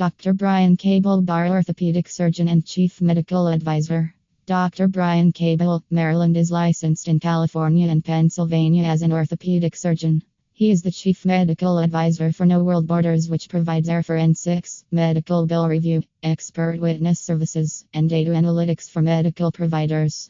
Dr. Brian Cable bar orthopedic surgeon and chief medical advisor. Dr. Brian Cable, Maryland, is licensed in California and Pennsylvania as an orthopedic surgeon. He is the chief medical advisor for No World Borders, which provides air forensics, medical bill review, expert witness services, and data analytics for medical providers.